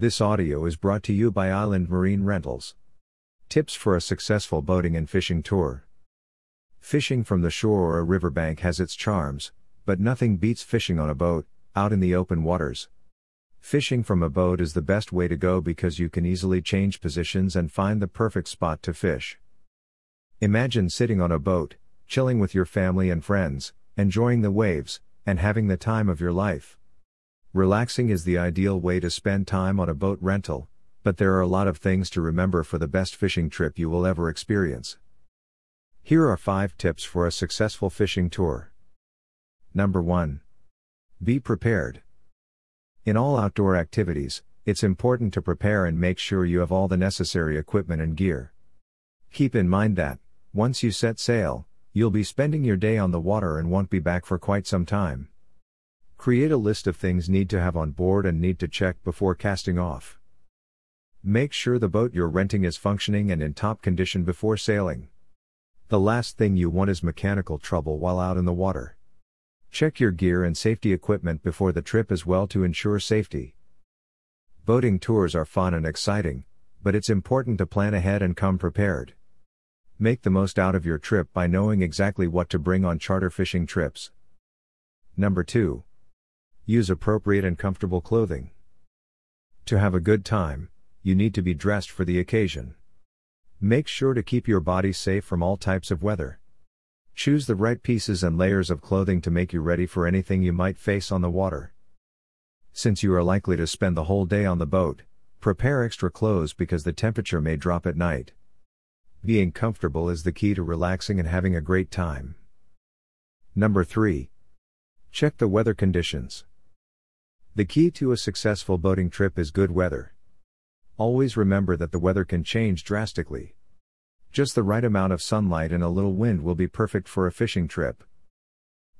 This audio is brought to you by Island Marine Rentals. Tips for a successful boating and fishing tour. Fishing from the shore or a riverbank has its charms, but nothing beats fishing on a boat, out in the open waters. Fishing from a boat is the best way to go because you can easily change positions and find the perfect spot to fish. Imagine sitting on a boat, chilling with your family and friends, enjoying the waves, and having the time of your life. Relaxing is the ideal way to spend time on a boat rental, but there are a lot of things to remember for the best fishing trip you will ever experience. Here are 5 tips for a successful fishing tour. Number 1. Be prepared. In all outdoor activities, it's important to prepare and make sure you have all the necessary equipment and gear. Keep in mind that, once you set sail, you'll be spending your day on the water and won't be back for quite some time. Create a list of things need to have on board and need to check before casting off. Make sure the boat you're renting is functioning and in top condition before sailing. The last thing you want is mechanical trouble while out in the water. Check your gear and safety equipment before the trip as well to ensure safety. Boating tours are fun and exciting, but it's important to plan ahead and come prepared. Make the most out of your trip by knowing exactly what to bring on charter fishing trips. Number 2. Use appropriate and comfortable clothing. To have a good time, you need to be dressed for the occasion. Make sure to keep your body safe from all types of weather. Choose the right pieces and layers of clothing to make you ready for anything you might face on the water. Since you are likely to spend the whole day on the boat, prepare extra clothes because the temperature may drop at night. Being comfortable is the key to relaxing and having a great time. Number 3. Check the weather conditions. The key to a successful boating trip is good weather. Always remember that the weather can change drastically. Just the right amount of sunlight and a little wind will be perfect for a fishing trip.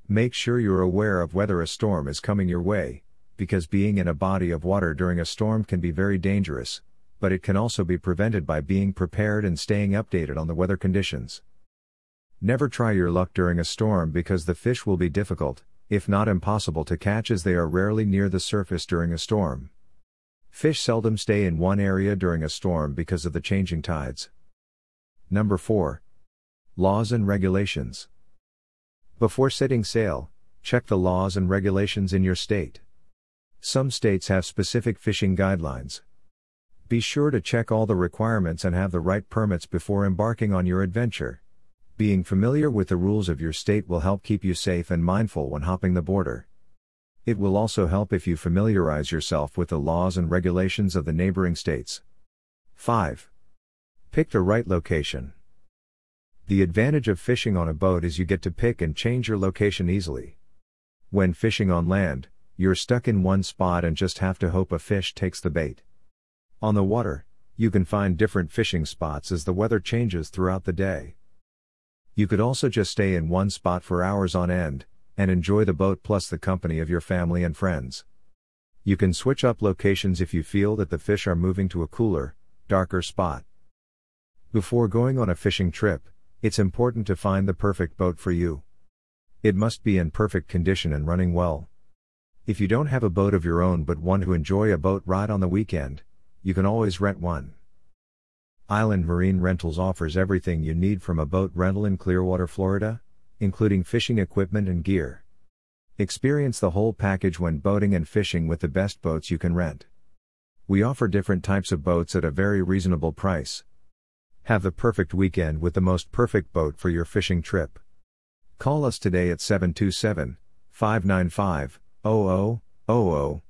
Make sure you're aware of whether a storm is coming your way, because being in a body of water during a storm can be very dangerous, but it can also be prevented by being prepared and staying updated on the weather conditions. Never try your luck during a storm because the fish will be difficult, if not impossible to catch as they are rarely near the surface during a storm. Fish seldom stay in one area during a storm because of the changing tides. Number 4. Laws and Regulations. Before setting sail, check the laws and regulations in your state. Some states have specific fishing guidelines. Be sure to check all the requirements and have the right permits before embarking on your adventure. Being familiar with the rules of your state will help keep you safe and mindful when hopping the border. It will also help if you familiarize yourself with the laws and regulations of the neighboring states. 5. Pick the right location. The advantage of fishing on a boat is you get to pick and change your location easily. When fishing on land, you're stuck in one spot and just have to hope a fish takes the bait. On the water, you can find different fishing spots as the weather changes throughout the day. You could also just stay in one spot for hours on end, and enjoy the boat plus the company of your family and friends. You can switch up locations if you feel that the fish are moving to a cooler, darker spot. Before going on a fishing trip, it's important to find the perfect boat for you. It must be in perfect condition and running well. If you don't have a boat of your own but want to enjoy a boat ride on the weekend, you can always rent one. Island Marine Rentals offers everything you need from a boat rental in Clearwater, Florida, including fishing equipment and gear. Experience the whole package when boating and fishing with the best boats you can rent. We offer different types of boats at a very reasonable price. Have the perfect weekend with the most perfect boat for your fishing trip. Call us today at 727 595 0000